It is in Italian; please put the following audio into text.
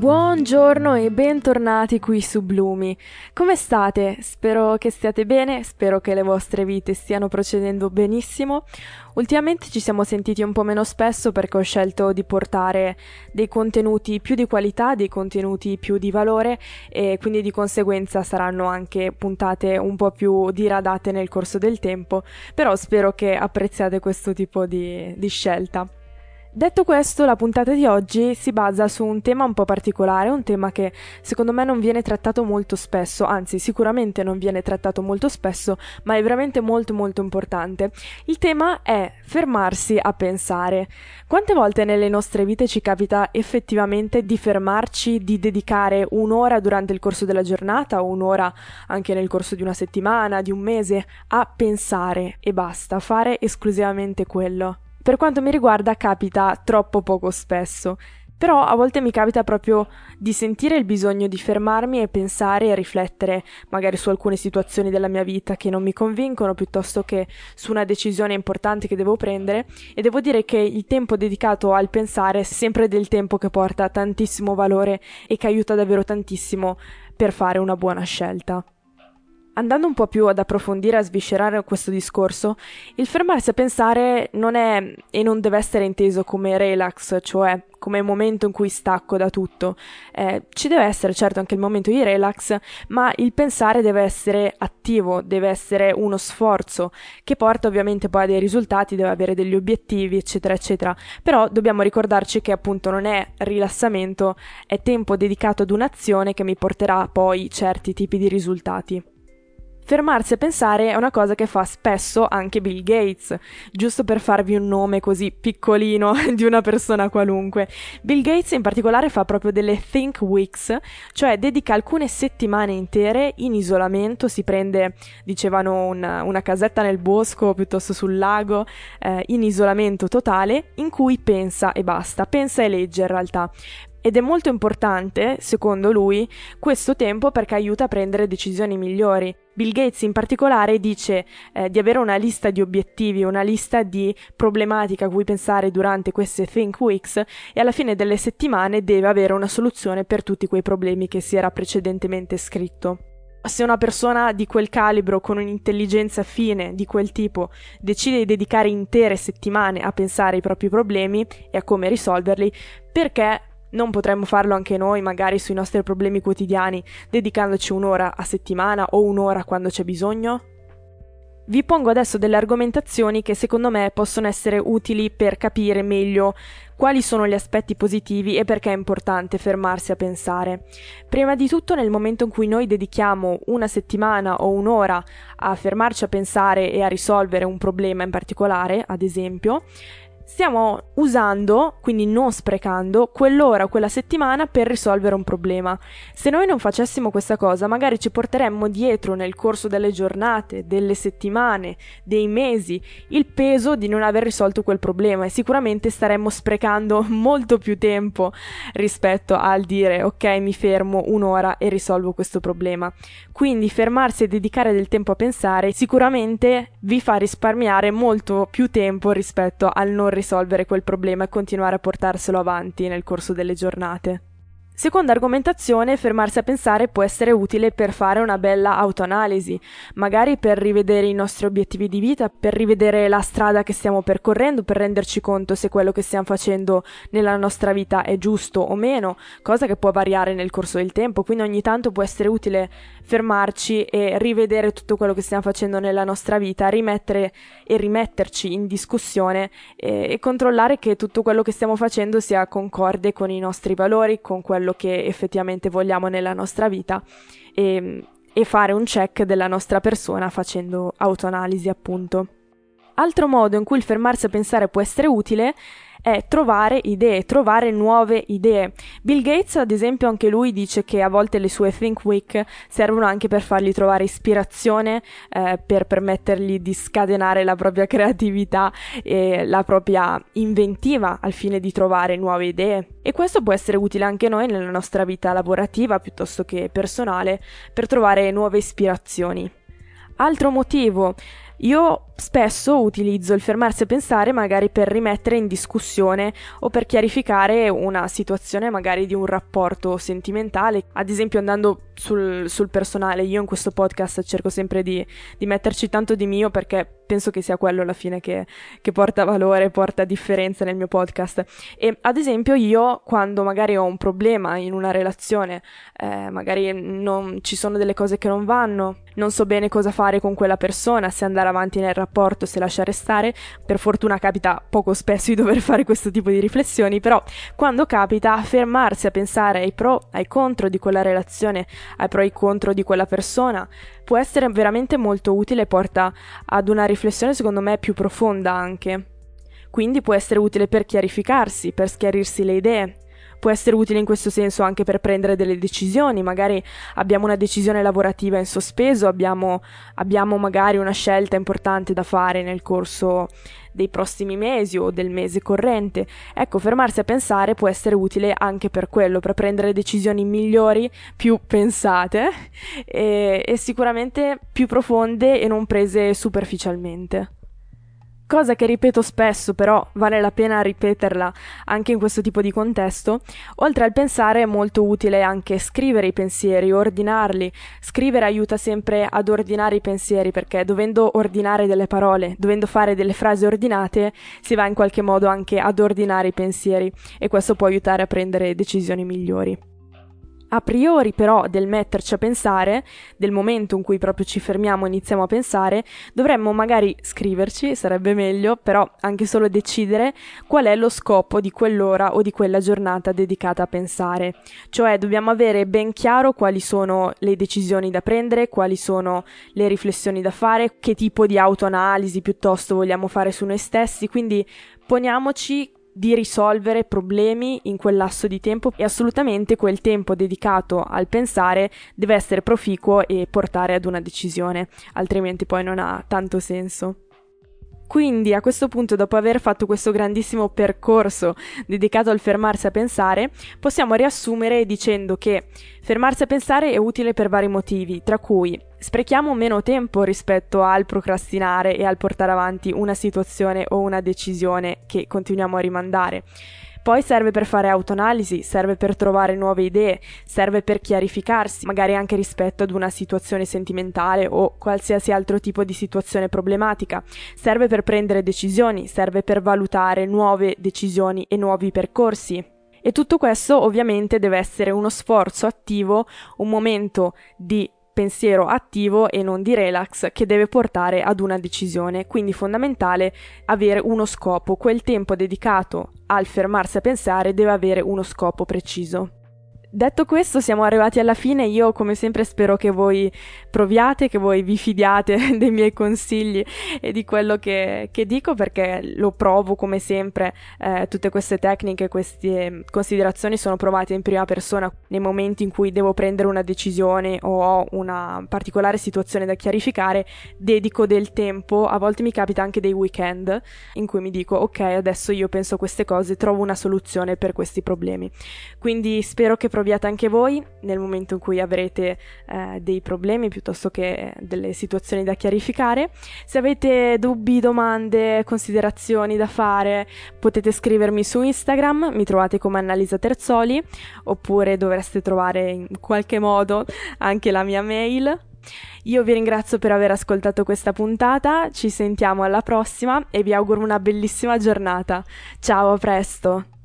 Buongiorno e bentornati qui su Blumi. Come state? Spero che stiate bene, spero che le vostre vite stiano procedendo benissimo. Ultimamente ci siamo sentiti un po' meno spesso perché ho scelto di portare dei contenuti più di qualità, dei contenuti più di valore e quindi di conseguenza saranno anche puntate un po' più diradate nel corso del tempo, però spero che apprezziate questo tipo di, di scelta. Detto questo, la puntata di oggi si basa su un tema un po' particolare, un tema che secondo me non viene trattato molto spesso, anzi sicuramente non viene trattato molto spesso, ma è veramente molto molto importante. Il tema è fermarsi a pensare. Quante volte nelle nostre vite ci capita effettivamente di fermarci, di dedicare un'ora durante il corso della giornata o un'ora anche nel corso di una settimana, di un mese, a pensare e basta, fare esclusivamente quello? Per quanto mi riguarda capita troppo poco spesso, però a volte mi capita proprio di sentire il bisogno di fermarmi e pensare e riflettere magari su alcune situazioni della mia vita che non mi convincono piuttosto che su una decisione importante che devo prendere e devo dire che il tempo dedicato al pensare è sempre del tempo che porta tantissimo valore e che aiuta davvero tantissimo per fare una buona scelta. Andando un po' più ad approfondire, a sviscerare questo discorso, il fermarsi a pensare non è e non deve essere inteso come relax, cioè come momento in cui stacco da tutto. Eh, ci deve essere certo anche il momento di relax, ma il pensare deve essere attivo, deve essere uno sforzo che porta ovviamente poi a dei risultati, deve avere degli obiettivi, eccetera, eccetera. Però dobbiamo ricordarci che appunto non è rilassamento, è tempo dedicato ad un'azione che mi porterà poi certi tipi di risultati. Fermarsi a pensare è una cosa che fa spesso anche Bill Gates, giusto per farvi un nome così piccolino di una persona qualunque. Bill Gates in particolare fa proprio delle Think Weeks, cioè dedica alcune settimane intere in isolamento, si prende, dicevano, una, una casetta nel bosco piuttosto sul lago, eh, in isolamento totale, in cui pensa e basta, pensa e legge in realtà. Ed è molto importante, secondo lui, questo tempo perché aiuta a prendere decisioni migliori. Bill Gates in particolare dice eh, di avere una lista di obiettivi, una lista di problematiche a cui pensare durante queste Think Weeks e alla fine delle settimane deve avere una soluzione per tutti quei problemi che si era precedentemente scritto. Se una persona di quel calibro, con un'intelligenza fine di quel tipo, decide di dedicare intere settimane a pensare ai propri problemi e a come risolverli, perché non potremmo farlo anche noi, magari sui nostri problemi quotidiani, dedicandoci un'ora a settimana o un'ora quando c'è bisogno? Vi pongo adesso delle argomentazioni che secondo me possono essere utili per capire meglio quali sono gli aspetti positivi e perché è importante fermarsi a pensare. Prima di tutto nel momento in cui noi dedichiamo una settimana o un'ora a fermarci a pensare e a risolvere un problema in particolare, ad esempio, stiamo usando, quindi non sprecando, quell'ora o quella settimana per risolvere un problema. Se noi non facessimo questa cosa, magari ci porteremmo dietro nel corso delle giornate, delle settimane, dei mesi, il peso di non aver risolto quel problema e sicuramente staremmo sprecando molto più tempo rispetto al dire ok mi fermo un'ora e risolvo questo problema. Quindi fermarsi e dedicare del tempo a pensare sicuramente vi fa risparmiare molto più tempo rispetto al non risolvere risolvere quel problema e continuare a portarselo avanti nel corso delle giornate. Seconda argomentazione, fermarsi a pensare può essere utile per fare una bella autoanalisi, magari per rivedere i nostri obiettivi di vita, per rivedere la strada che stiamo percorrendo, per renderci conto se quello che stiamo facendo nella nostra vita è giusto o meno, cosa che può variare nel corso del tempo, quindi ogni tanto può essere utile fermarci e rivedere tutto quello che stiamo facendo nella nostra vita, rimettere e rimetterci in discussione e, e controllare che tutto quello che stiamo facendo sia concorde con i nostri valori, con quello quello che effettivamente vogliamo nella nostra vita e, e fare un check della nostra persona facendo autoanalisi appunto. Altro modo in cui il fermarsi a pensare può essere utile è trovare idee, trovare nuove idee. Bill Gates, ad esempio, anche lui dice che a volte le sue Think Week servono anche per fargli trovare ispirazione, eh, per permettergli di scatenare la propria creatività e la propria inventiva al fine di trovare nuove idee. E questo può essere utile anche noi nella nostra vita lavorativa piuttosto che personale per trovare nuove ispirazioni. Altro motivo Io spesso utilizzo il fermarsi a pensare magari per rimettere in discussione o per chiarificare una situazione magari di un rapporto sentimentale, ad esempio andando sul, sul personale, io in questo podcast cerco sempre di, di metterci tanto di mio perché penso che sia quello alla fine che, che, porta valore, porta differenza nel mio podcast. E ad esempio io quando magari ho un problema in una relazione, eh, magari non, ci sono delle cose che non vanno, non so bene cosa fare con quella persona, se andare avanti nel rapporto, se lasciare stare, per fortuna capita poco spesso di dover fare questo tipo di riflessioni, però quando capita fermarsi a pensare ai pro, ai contro di quella relazione, ai pro e ai contro di quella persona, può essere veramente molto utile e porta ad una riflessione secondo me più profonda anche. Quindi può essere utile per chiarificarsi, per schiarirsi le idee, può essere utile in questo senso anche per prendere delle decisioni, magari abbiamo una decisione lavorativa in sospeso, abbiamo, abbiamo magari una scelta importante da fare nel corso dei prossimi mesi o del mese corrente. Ecco, fermarsi a pensare può essere utile anche per quello, per prendere decisioni migliori, più pensate e, e sicuramente più profonde e non prese superficialmente cosa che ripeto spesso, però vale la pena ripeterla anche in questo tipo di contesto, oltre al pensare è molto utile anche scrivere i pensieri, ordinarli. Scrivere aiuta sempre ad ordinare i pensieri perché dovendo ordinare delle parole, dovendo fare delle frasi ordinate, si va in qualche modo anche ad ordinare i pensieri e questo può aiutare a prendere decisioni migliori. A priori però del metterci a pensare, del momento in cui proprio ci fermiamo e iniziamo a pensare, dovremmo magari scriverci, sarebbe meglio, però anche solo decidere qual è lo scopo di quell'ora o di quella giornata dedicata a pensare. Cioè dobbiamo avere ben chiaro quali sono le decisioni da prendere, quali sono le riflessioni da fare, che tipo di autoanalisi piuttosto vogliamo fare su noi stessi, quindi poniamoci di risolvere problemi in quel lasso di tempo e assolutamente quel tempo dedicato al pensare deve essere proficuo e portare ad una decisione, altrimenti poi non ha tanto senso. Quindi a questo punto, dopo aver fatto questo grandissimo percorso dedicato al fermarsi a pensare, possiamo riassumere dicendo che fermarsi a pensare è utile per vari motivi, tra cui sprechiamo meno tempo rispetto al procrastinare e al portare avanti una situazione o una decisione che continuiamo a rimandare. Poi serve per fare autoanalisi, serve per trovare nuove idee, serve per chiarificarsi, magari anche rispetto ad una situazione sentimentale o qualsiasi altro tipo di situazione problematica, serve per prendere decisioni, serve per valutare nuove decisioni e nuovi percorsi. E tutto questo ovviamente deve essere uno sforzo attivo, un momento di pensiero attivo e non di relax che deve portare ad una decisione. Quindi fondamentale avere uno scopo, quel tempo dedicato al fermarsi a pensare deve avere uno scopo preciso. Detto questo, siamo arrivati alla fine. Io, come sempre, spero che voi proviate, che voi vi fidiate dei miei consigli e di quello che, che dico, perché lo provo come sempre. Eh, tutte queste tecniche, queste considerazioni sono provate in prima persona nei momenti in cui devo prendere una decisione o ho una particolare situazione da chiarificare. Dedico del tempo, a volte mi capita anche dei weekend in cui mi dico: Ok, adesso io penso queste cose, trovo una soluzione per questi problemi. Quindi spero che proviate anche voi nel momento in cui avrete eh, dei problemi piuttosto che delle situazioni da chiarificare. Se avete dubbi, domande, considerazioni da fare, potete scrivermi su Instagram, mi trovate come Annalisa Terzoli, oppure dovreste trovare in qualche modo anche la mia mail. Io vi ringrazio per aver ascoltato questa puntata, ci sentiamo alla prossima e vi auguro una bellissima giornata. Ciao, a presto!